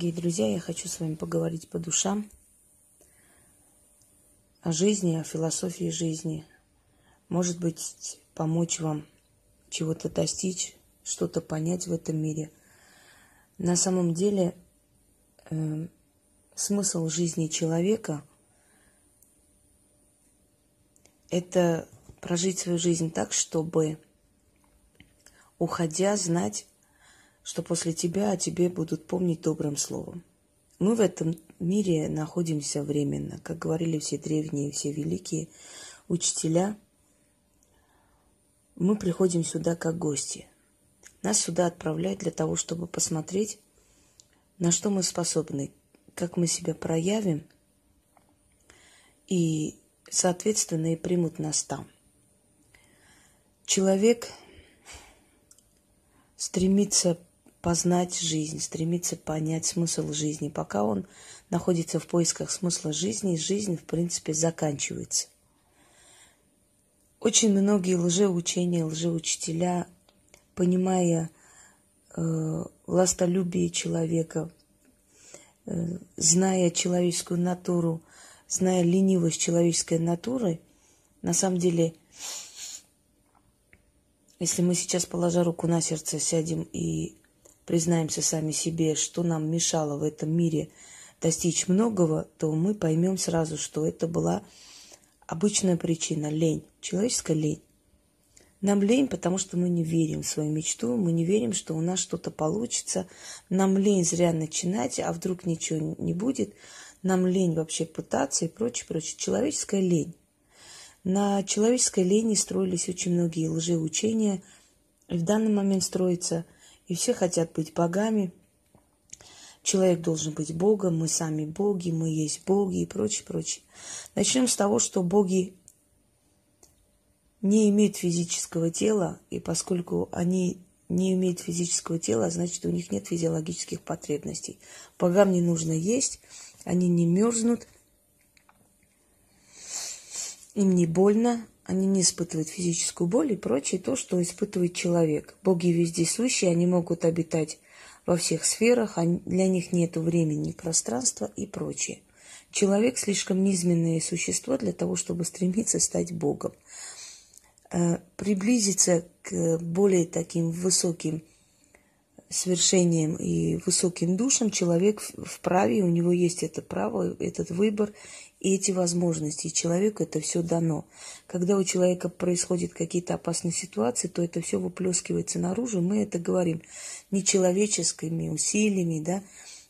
Дорогие друзья, я хочу с вами поговорить по душам о жизни, о философии жизни. Может быть, помочь вам чего-то достичь, что-то понять в этом мире. На самом деле, э, смысл жизни человека – это прожить свою жизнь так, чтобы, уходя, знать, что после тебя о тебе будут помнить добрым словом. Мы в этом мире находимся временно, как говорили все древние, все великие учителя. Мы приходим сюда как гости. Нас сюда отправляют для того, чтобы посмотреть, на что мы способны, как мы себя проявим, и, соответственно, и примут нас там. Человек стремится познать жизнь, стремиться понять смысл жизни. Пока он находится в поисках смысла жизни, жизнь, в принципе, заканчивается. Очень многие лжеучения, лжеучителя, понимая э, властолюбие человека, э, зная человеческую натуру, зная ленивость человеческой натуры, на самом деле, если мы сейчас, положа руку на сердце, сядем и признаемся сами себе, что нам мешало в этом мире достичь многого, то мы поймем сразу, что это была обычная причина – лень, человеческая лень. Нам лень, потому что мы не верим в свою мечту, мы не верим, что у нас что-то получится. Нам лень зря начинать, а вдруг ничего не будет. Нам лень вообще пытаться и прочее, прочее. Человеческая лень. На человеческой лени строились очень многие лжеучения. И в данный момент строится – и все хотят быть богами. Человек должен быть Богом, мы сами боги, мы есть боги и прочее, прочее. Начнем с того, что боги не имеют физического тела, и поскольку они не имеют физического тела, значит, у них нет физиологических потребностей. Богам не нужно есть, они не мерзнут, им не больно, они не испытывают физическую боль и прочее, то, что испытывает человек. Боги везде сущие, они могут обитать во всех сферах, для них нет времени, пространства и прочее. Человек слишком низменное существо для того, чтобы стремиться стать Богом. Э, приблизиться к более таким высоким свершением и высоким душам человек вправе, у него есть это право, этот выбор и эти возможности. И человеку это все дано. Когда у человека происходят какие-то опасные ситуации, то это все выплескивается наружу. Мы это говорим нечеловеческими усилиями, да.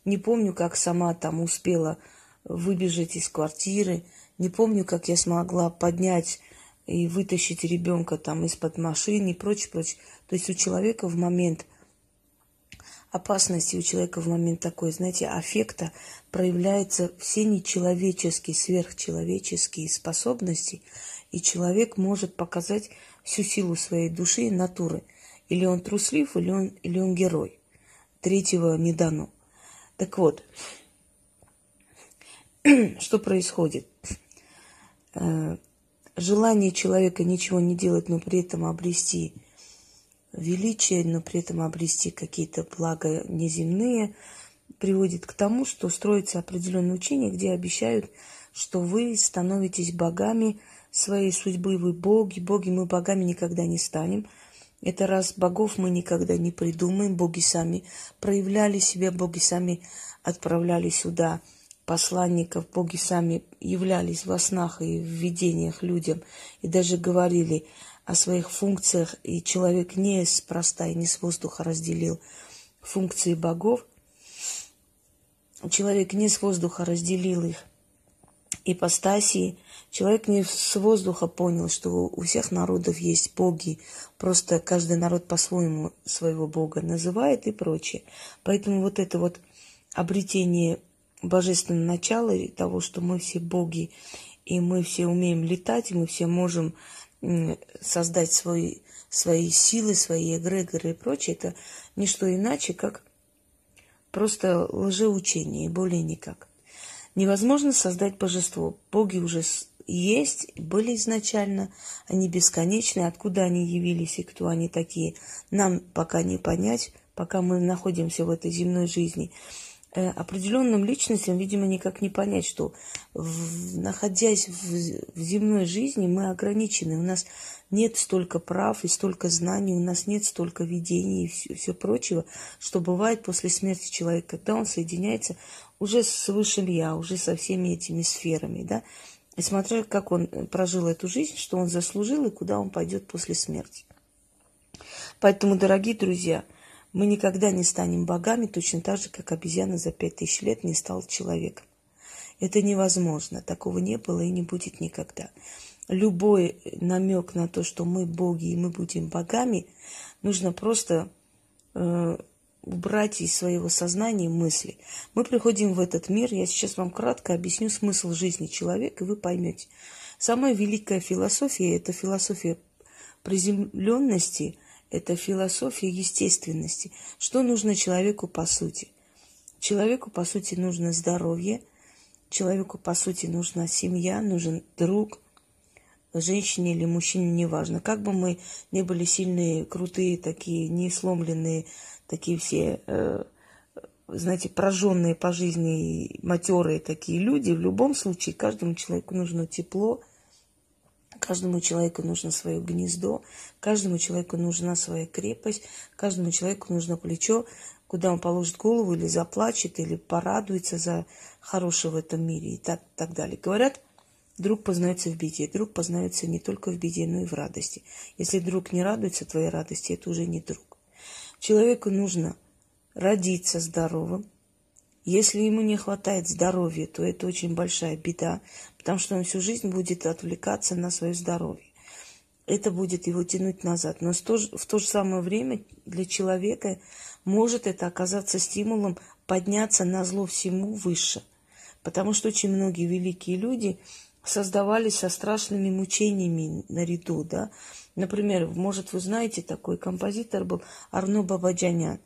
Не помню, как сама там успела выбежать из квартиры. Не помню, как я смогла поднять и вытащить ребенка там из-под машины и прочее, прочее. То есть у человека в момент опасности у человека в момент такой, знаете, аффекта проявляются все нечеловеческие, сверхчеловеческие способности, и человек может показать всю силу своей души и натуры. Или он труслив, или он, или он герой. Третьего не дано. Так вот, что происходит? Э, желание человека ничего не делать, но при этом обрести величие, но при этом обрести какие-то блага неземные, приводит к тому, что строится определенное учение, где обещают, что вы становитесь богами своей судьбы, вы боги, боги, мы богами никогда не станем. Это раз богов мы никогда не придумаем, боги сами проявляли себя, боги сами отправляли сюда посланников, боги сами являлись во снах и в видениях людям и даже говорили – о своих функциях, и человек не спроста и не с воздуха разделил функции богов, человек не с воздуха разделил их ипостасии, человек не с воздуха понял, что у всех народов есть боги, просто каждый народ по-своему своего бога называет и прочее. Поэтому вот это вот обретение божественного начала и того, что мы все боги, и мы все умеем летать, и мы все можем создать свой, свои силы, свои эгрегоры и прочее, это не что иначе, как просто лжеучение, и более никак. Невозможно создать божество. Боги уже есть, были изначально, они бесконечны, откуда они явились и кто они такие, нам пока не понять, пока мы находимся в этой земной жизни. Э, определенным личностям, видимо, никак не понять, что в, находясь в, в земной жизни, мы ограничены. У нас нет столько прав и столько знаний, у нас нет столько видений и все, все прочего, что бывает после смерти человека, когда он соединяется уже с высшим я, уже со всеми этими сферами, да, и смотря как он прожил эту жизнь, что он заслужил и куда он пойдет после смерти. Поэтому, дорогие друзья, мы никогда не станем богами, точно так же, как обезьяна за пять тысяч лет не стала человеком. Это невозможно, такого не было и не будет никогда. Любой намек на то, что мы боги и мы будем богами, нужно просто э, убрать из своего сознания мысли. Мы приходим в этот мир, я сейчас вам кратко объясню смысл жизни человека, и вы поймете. Самая великая философия – это философия приземленности – это философия естественности. Что нужно человеку по сути? Человеку, по сути, нужно здоровье, человеку, по сути, нужна семья, нужен друг, женщине или мужчине, неважно. Как бы мы не были сильные, крутые, такие, не сломленные, такие все, э, знаете, прожженные по жизни, матерые такие люди, в любом случае каждому человеку нужно тепло, Каждому человеку нужно свое гнездо, каждому человеку нужна своя крепость, каждому человеку нужно плечо, куда он положит голову или заплачет, или порадуется за хорошее в этом мире и так, так далее. Говорят, друг познается в беде. Друг познается не только в беде, но и в радости. Если друг не радуется твоей радости, это уже не друг. Человеку нужно родиться здоровым, если ему не хватает здоровья, то это очень большая беда, потому что он всю жизнь будет отвлекаться на свое здоровье. Это будет его тянуть назад. Но в то, же, самое время для человека может это оказаться стимулом подняться на зло всему выше. Потому что очень многие великие люди создавались со страшными мучениями наряду. Да? Например, может, вы знаете, такой композитор был Арно Бабаджанян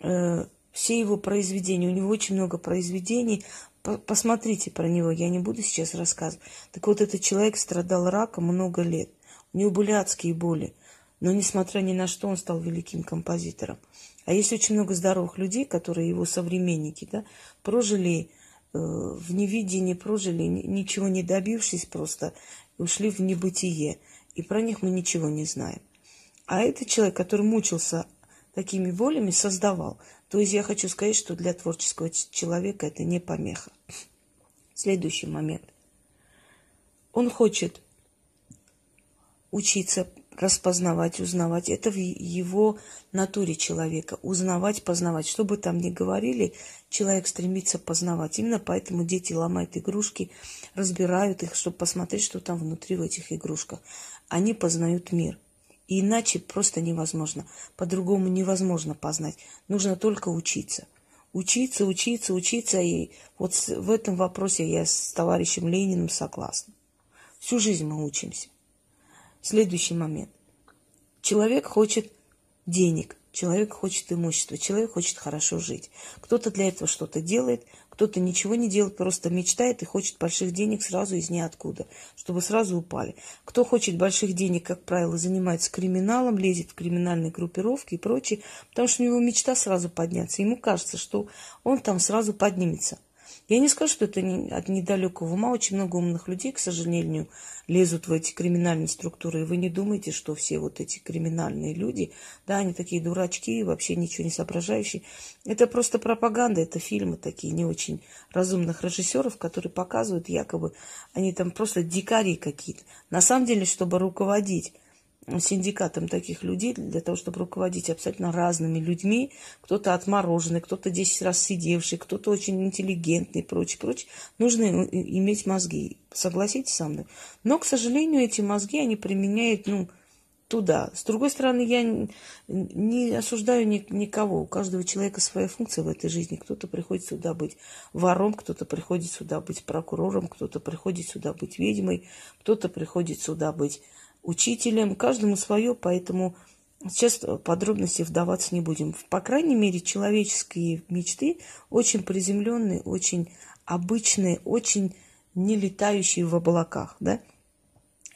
э, все его произведения. У него очень много произведений. Посмотрите про него, я не буду сейчас рассказывать. Так вот, этот человек страдал раком много лет. У него были адские боли. Но, несмотря ни на что, он стал великим композитором. А есть очень много здоровых людей, которые его современники, да, прожили э, в невидении, прожили, ничего не добившись просто, ушли в небытие. И про них мы ничего не знаем. А этот человек, который мучился такими болями, создавал. То есть я хочу сказать, что для творческого человека это не помеха. Следующий момент. Он хочет учиться распознавать, узнавать. Это в его натуре человека. Узнавать, познавать. Что бы там ни говорили, человек стремится познавать. Именно поэтому дети ломают игрушки, разбирают их, чтобы посмотреть, что там внутри в этих игрушках. Они познают мир. Иначе просто невозможно. По-другому невозможно познать. Нужно только учиться. Учиться, учиться, учиться. И вот в этом вопросе я с товарищем Лениным согласна. Всю жизнь мы учимся. Следующий момент. Человек хочет денег, человек хочет имущества, человек хочет хорошо жить. Кто-то для этого что-то делает, кто-то ничего не делает, просто мечтает и хочет больших денег сразу из ниоткуда, чтобы сразу упали. Кто хочет больших денег, как правило, занимается криминалом, лезет в криминальные группировки и прочее, потому что у него мечта сразу подняться. Ему кажется, что он там сразу поднимется. Я не скажу, что это от недалекого ума. Очень много умных людей, к сожалению, лезут в эти криминальные структуры. И вы не думаете, что все вот эти криминальные люди, да, они такие дурачки, вообще ничего не соображающие. Это просто пропаганда, это фильмы такие не очень разумных режиссеров, которые показывают якобы, они там просто дикари какие-то. На самом деле, чтобы руководить синдикатом таких людей для того, чтобы руководить абсолютно разными людьми. Кто-то отмороженный, кто-то 10 раз сидевший, кто-то очень интеллигентный и прочее, прочее. Нужно иметь мозги. Согласитесь со мной? Но, к сожалению, эти мозги, они применяют, ну, туда. С другой стороны, я не осуждаю никого. У каждого человека своя функция в этой жизни. Кто-то приходит сюда быть вором, кто-то приходит сюда быть прокурором, кто-то приходит сюда быть ведьмой, кто-то приходит сюда быть учителем, каждому свое, поэтому сейчас подробности вдаваться не будем. По крайней мере, человеческие мечты очень приземленные, очень обычные, очень не летающие в облаках, да?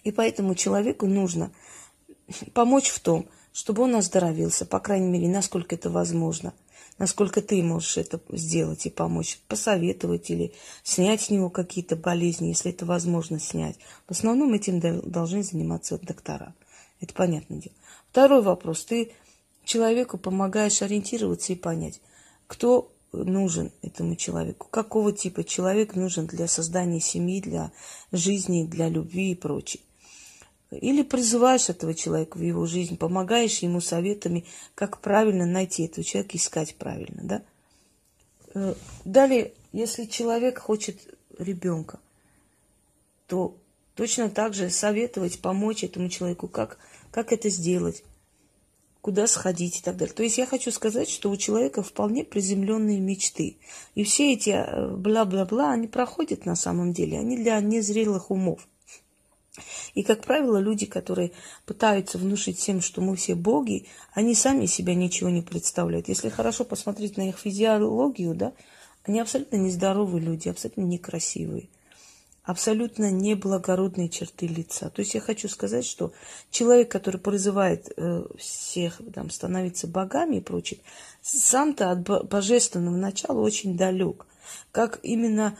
И поэтому человеку нужно помочь в том, чтобы он оздоровился, по крайней мере, насколько это возможно. Насколько ты можешь это сделать и помочь, посоветовать или снять с него какие-то болезни, если это возможно снять. В основном этим должны заниматься доктора. Это понятное дело. Второй вопрос. Ты человеку помогаешь ориентироваться и понять, кто нужен этому человеку, какого типа человек нужен для создания семьи, для жизни, для любви и прочее. Или призываешь этого человека в его жизнь, помогаешь ему советами, как правильно найти этого человека, искать правильно, да? Э, далее, если человек хочет ребенка, то точно так же советовать, помочь этому человеку, как, как это сделать, куда сходить и так далее. То есть я хочу сказать, что у человека вполне приземленные мечты. И все эти э, бла-бла-бла, они проходят на самом деле, они для незрелых умов. И, как правило, люди, которые пытаются внушить всем, что мы все боги, они сами себя ничего не представляют. Если хорошо посмотреть на их физиологию, да, они абсолютно нездоровые люди, абсолютно некрасивые, абсолютно неблагородные черты лица. То есть я хочу сказать, что человек, который призывает э, всех там, становиться богами и прочее, сам-то от божественного начала очень далек. Как именно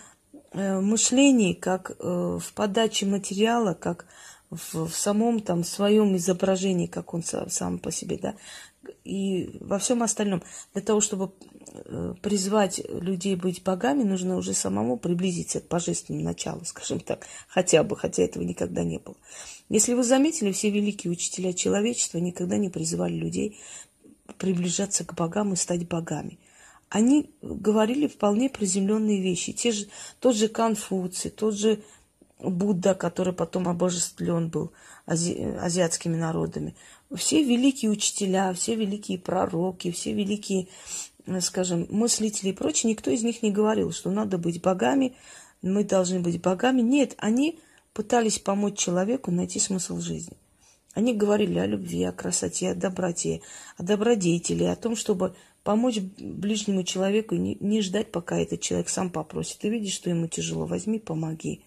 мышлении, как э, в подаче материала, как в, в самом там своем изображении, как он сам, сам по себе, да, и во всем остальном. Для того, чтобы э, призвать людей быть богами, нужно уже самому приблизиться к божественному началу, скажем так, хотя бы, хотя этого никогда не было. Если вы заметили, все великие учителя человечества никогда не призывали людей приближаться к богам и стать богами они говорили вполне приземленные вещи. Те же, тот же Конфуций, тот же Будда, который потом обожествлен был ази, азиатскими народами. Все великие учителя, все великие пророки, все великие, скажем, мыслители и прочее, никто из них не говорил, что надо быть богами, мы должны быть богами. Нет, они пытались помочь человеку найти смысл жизни. Они говорили о любви, о красоте, о доброте, о добродетели, о том, чтобы помочь ближнему человеку, не, не ждать, пока этот человек сам попросит. Ты видишь, что ему тяжело, возьми, помоги.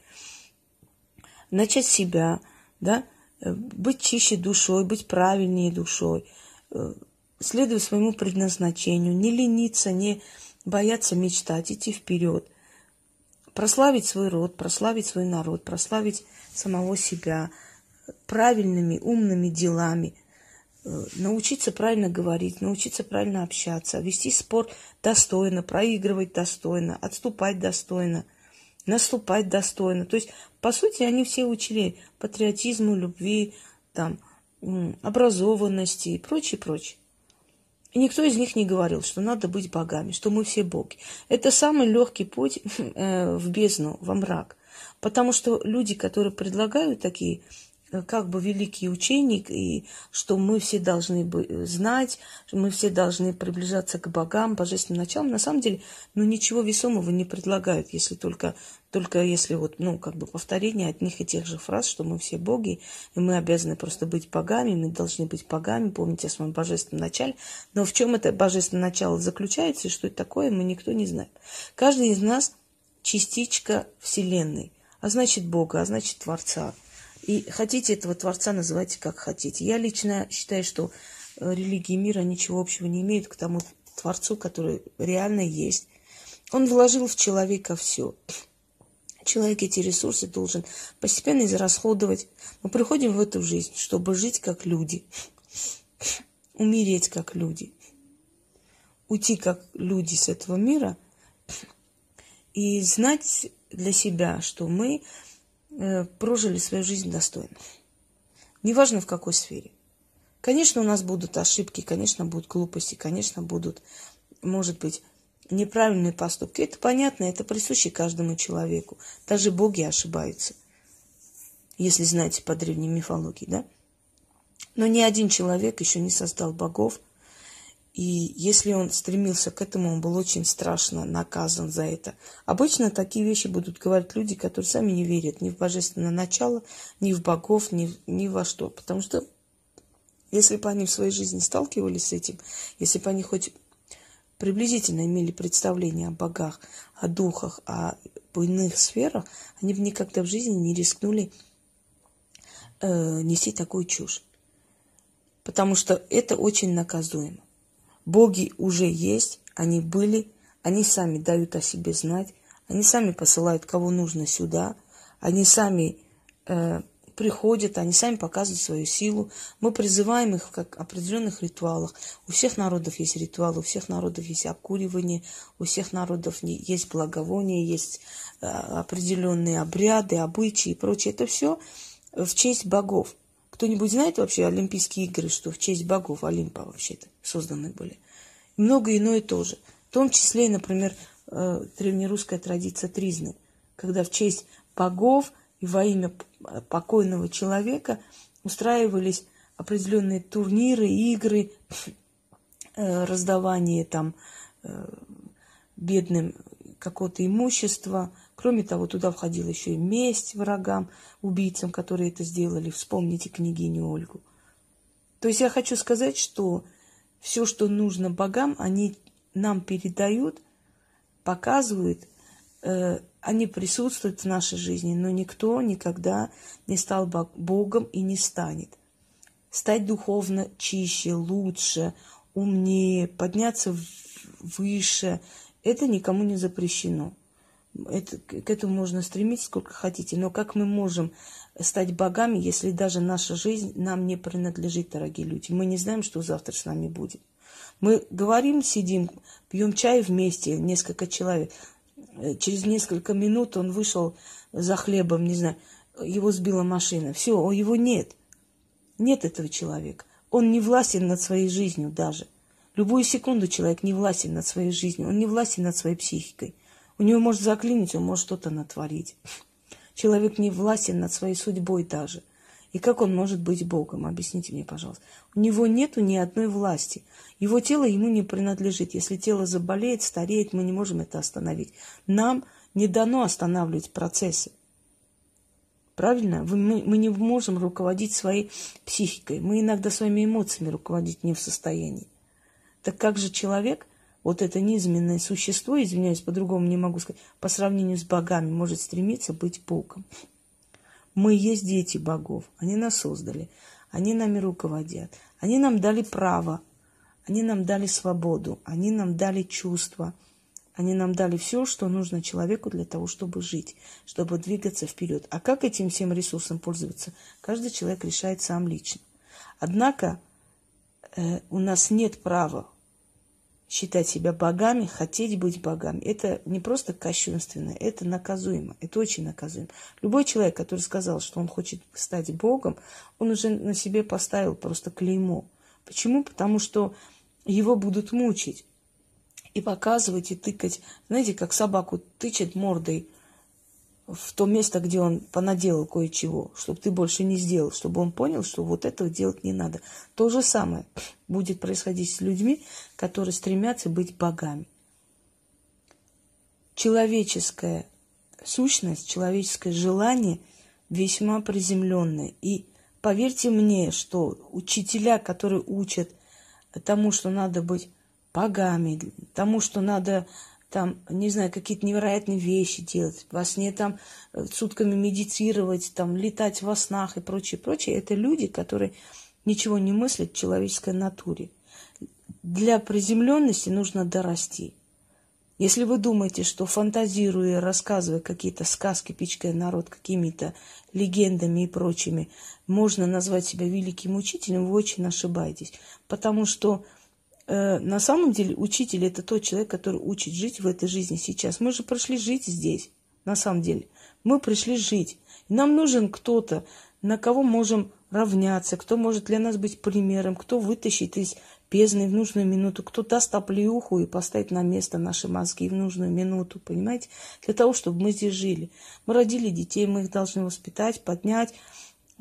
Начать себя, да, э, быть чище душой, быть правильнее душой, э, следовать своему предназначению, не лениться, не бояться мечтать, идти вперед, прославить свой род, прославить свой народ, прославить самого себя правильными, умными делами – научиться правильно говорить, научиться правильно общаться, вести спор достойно, проигрывать достойно, отступать достойно, наступать достойно. То есть, по сути, они все учили патриотизму, любви, там, образованности и прочее, прочее. И никто из них не говорил, что надо быть богами, что мы все боги. Это самый легкий путь э, в бездну, во мрак. Потому что люди, которые предлагают такие как бы великий ученик, и что мы все должны бы знать, мы все должны приближаться к богам, божественным началам. На самом деле, ну, ничего весомого не предлагают, если только, только если вот, ну, как бы повторение одних и тех же фраз, что мы все боги, и мы обязаны просто быть богами, мы должны быть богами, помните о своем божественном начале. Но в чем это божественное начало заключается, и что это такое, мы никто не знает. Каждый из нас частичка Вселенной, а значит Бога, а значит Творца. И хотите этого Творца, называйте как хотите. Я лично считаю, что э, религии мира ничего общего не имеют к тому Творцу, который реально есть. Он вложил в человека все. Человек эти ресурсы должен постепенно израсходовать. Мы приходим в эту жизнь, чтобы жить как люди, умереть как люди, уйти как люди с этого мира и знать для себя, что мы прожили свою жизнь достойно. Неважно в какой сфере. Конечно, у нас будут ошибки, конечно, будут глупости, конечно, будут, может быть, неправильные поступки. Это понятно, это присуще каждому человеку. Даже боги ошибаются, если знаете по древней мифологии, да? Но ни один человек еще не создал богов – и если он стремился к этому, он был очень страшно наказан за это. Обычно такие вещи будут говорить люди, которые сами не верят ни в божественное начало, ни в богов, ни, ни во что. Потому что если бы они в своей жизни сталкивались с этим, если бы они хоть приблизительно имели представление о богах, о духах, о иных сферах, они бы никогда в жизни не рискнули э, нести такую чушь. Потому что это очень наказуемо. Боги уже есть, они были, они сами дают о себе знать, они сами посылают кого нужно сюда, они сами э, приходят, они сами показывают свою силу. Мы призываем их как определенных ритуалах. У всех народов есть ритуалы, у всех народов есть обкуривание, у всех народов есть благовоние, есть э, определенные обряды, обычаи и прочее. Это все в честь богов. Кто-нибудь знает вообще Олимпийские игры, что в честь богов Олимпа вообще-то созданы были? Много иное тоже. В том числе, например, э, древнерусская традиция тризны, когда в честь богов и во имя покойного человека устраивались определенные турниры, игры, э, раздавание там э, бедным какого-то имущества. Кроме того, туда входила еще и месть врагам, убийцам, которые это сделали. Вспомните княгиню Ольгу. То есть я хочу сказать, что все, что нужно богам, они нам передают, показывают, э, они присутствуют в нашей жизни, но никто никогда не стал Богом и не станет. Стать духовно чище, лучше, умнее, подняться выше, это никому не запрещено. Это, к этому можно стремиться сколько хотите. Но как мы можем стать богами, если даже наша жизнь нам не принадлежит, дорогие люди? Мы не знаем, что завтра с нами будет. Мы говорим, сидим, пьем чай вместе, несколько человек. Э, через несколько минут он вышел за хлебом, не знаю, его сбила машина. Все, его нет. Нет этого человека. Он не властен над своей жизнью даже. Любую секунду человек не властен над своей жизнью, он не властен над своей психикой. У него может заклинить, он может что-то натворить. Человек не властен над своей судьбой даже. И как он может быть Богом? Объясните мне, пожалуйста. У него нету ни одной власти. Его тело ему не принадлежит. Если тело заболеет, стареет, мы не можем это остановить. Нам не дано останавливать процессы. Правильно? Мы, мы не можем руководить своей психикой. Мы иногда своими эмоциями руководить не в состоянии. Так как же человек, вот это низменное существо, извиняюсь, по-другому не могу сказать, по сравнению с богами, может стремиться быть Богом? Мы есть дети богов. Они нас создали. Они нами руководят. Они нам дали право. Они нам дали свободу. Они нам дали чувства. Они нам дали все, что нужно человеку для того, чтобы жить, чтобы двигаться вперед. А как этим всем ресурсом пользоваться, каждый человек решает сам лично. Однако э, у нас нет права считать себя богами, хотеть быть богами. Это не просто кощунственно, это наказуемо. Это очень наказуемо. Любой человек, который сказал, что он хочет стать богом, он уже на себе поставил просто клеймо. Почему? Потому что его будут мучить и показывать, и тыкать. Знаете, как собаку тычет мордой в то место, где он понаделал кое-чего, чтобы ты больше не сделал, чтобы он понял, что вот этого делать не надо. То же самое будет происходить с людьми, которые стремятся быть богами. Человеческая сущность, человеческое желание весьма приземленное. И поверьте мне, что учителя, которые учат тому, что надо быть богами, тому, что надо там, не знаю, какие-то невероятные вещи делать, во сне там э, сутками медитировать, там летать во снах и прочее, прочее. Это люди, которые ничего не мыслят в человеческой натуре. Для приземленности нужно дорасти. Если вы думаете, что фантазируя, рассказывая какие-то сказки, пичкая народ какими-то легендами и прочими, можно назвать себя великим учителем, вы очень ошибаетесь. Потому что на самом деле учитель это тот человек, который учит жить в этой жизни сейчас. Мы же пришли жить здесь, на самом деле. Мы пришли жить. нам нужен кто-то, на кого можем равняться, кто может для нас быть примером, кто вытащит из бездны в нужную минуту, кто даст оплеуху и поставит на место наши мозги в нужную минуту, понимаете? Для того, чтобы мы здесь жили. Мы родили детей, мы их должны воспитать, поднять,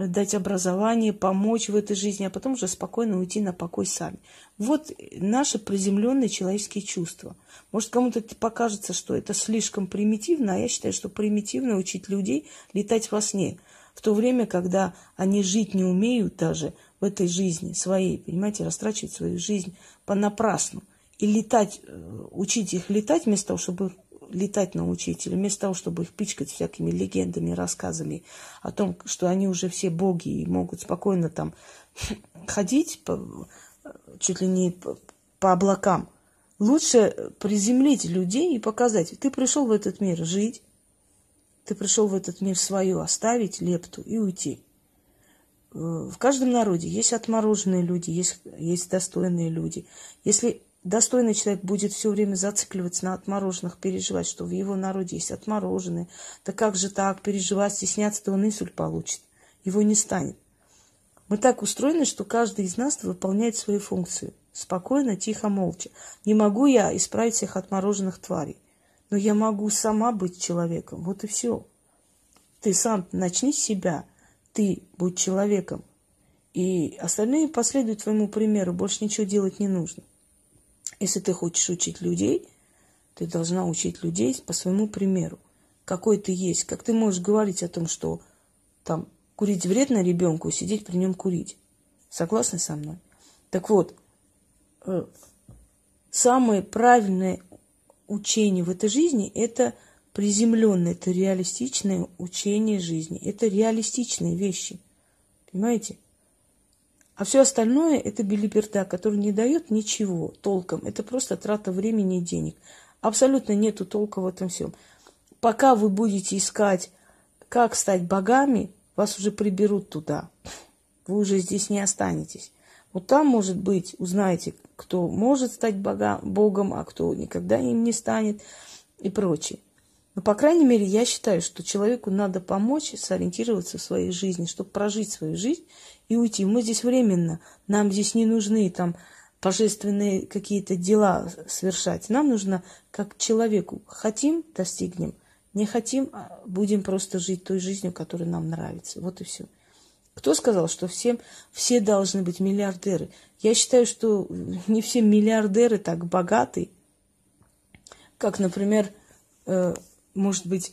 дать образование, помочь в этой жизни, а потом уже спокойно уйти на покой сами. Вот наши приземленные человеческие чувства. Может, кому-то покажется, что это слишком примитивно, а я считаю, что примитивно учить людей летать во сне. В то время, когда они жить не умеют даже в этой жизни своей, понимаете, растрачивать свою жизнь понапрасну. И летать, э, учить их летать вместо того, чтобы летать научить, или вместо того, чтобы их пичкать всякими легендами, рассказами о том, что они уже все боги и могут спокойно там ходить по, чуть ли не по, по облакам, Лучше приземлить людей и показать, ты пришел в этот мир жить, ты пришел в этот мир свою оставить, лепту и уйти. Э, в каждом народе есть отмороженные люди, есть, есть достойные люди. Если достойный человек будет все время зацикливаться на отмороженных, переживать, что в его народе есть отмороженные, да как же так, переживать, стесняться, то он инсульт получит. Его не станет. Мы так устроены, что каждый из нас выполняет свою функцию. Спокойно, тихо, молча. Не могу я исправить всех отмороженных тварей. Но я могу сама быть человеком. Вот и все. Ты сам начни себя. Ты будь человеком. И остальные последуют твоему примеру. Больше ничего делать не нужно. Если ты хочешь учить людей, ты должна учить людей по своему примеру. Какой ты есть. Как ты можешь говорить о том, что там курить вредно ребенку, сидеть при нем курить. Согласны со мной? Так вот, э, самое правильное учение в этой жизни – это приземленное, это реалистичное учение жизни. Это реалистичные вещи. Понимаете? А все остальное – это билиберда, который не дает ничего толком. Это просто трата времени и денег. Абсолютно нету толка в этом всем. Пока вы будете искать, как стать богами – вас уже приберут туда. Вы уже здесь не останетесь. Вот там, может быть, узнаете, кто может стать бога, Богом, а кто никогда им не станет и прочее. Но, по крайней мере, я считаю, что человеку надо помочь сориентироваться в своей жизни, чтобы прожить свою жизнь и уйти. Мы здесь временно, нам здесь не нужны там божественные какие-то дела совершать. Нам нужно как человеку. Хотим – достигнем. Не хотим, а будем просто жить той жизнью, которая нам нравится. Вот и все. Кто сказал, что всем, все должны быть миллиардеры? Я считаю, что не все миллиардеры так богаты, как, например, э, может быть,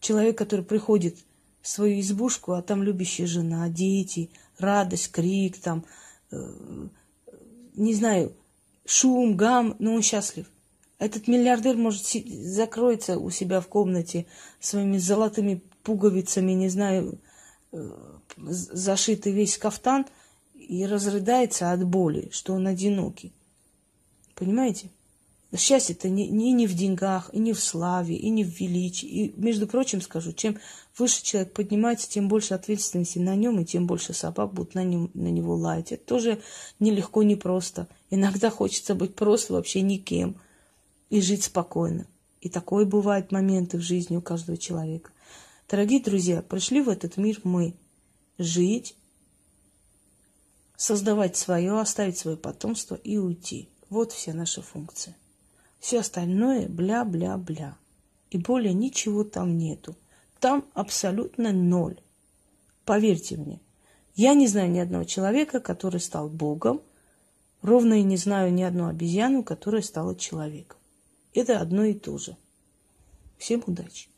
человек, который приходит в свою избушку, а там любящая жена, дети, радость, крик, там, э, не знаю, шум, гам, но он счастлив. Этот миллиардер, может, закроется у себя в комнате своими золотыми пуговицами, не знаю, э, зашитый весь кафтан и разрыдается от боли, что он одинокий. Понимаете? Счастье-то не, не, не в деньгах, и не в славе, и не в величии. И, между прочим, скажу, чем выше человек поднимается, тем больше ответственности на нем, и тем больше собак будут на, нем, на него лаять. Это тоже нелегко, не просто. Иногда хочется быть просто вообще никем – и жить спокойно. И такое бывает моменты в жизни у каждого человека. Дорогие друзья, пришли в этот мир мы жить, создавать свое, оставить свое потомство и уйти. Вот вся наша функция. Все остальное бля-бля-бля. И более ничего там нету. Там абсолютно ноль. Поверьте мне. Я не знаю ни одного человека, который стал Богом, ровно и не знаю ни одну обезьяну, которая стала человеком. Это одно и то же. Всем удачи!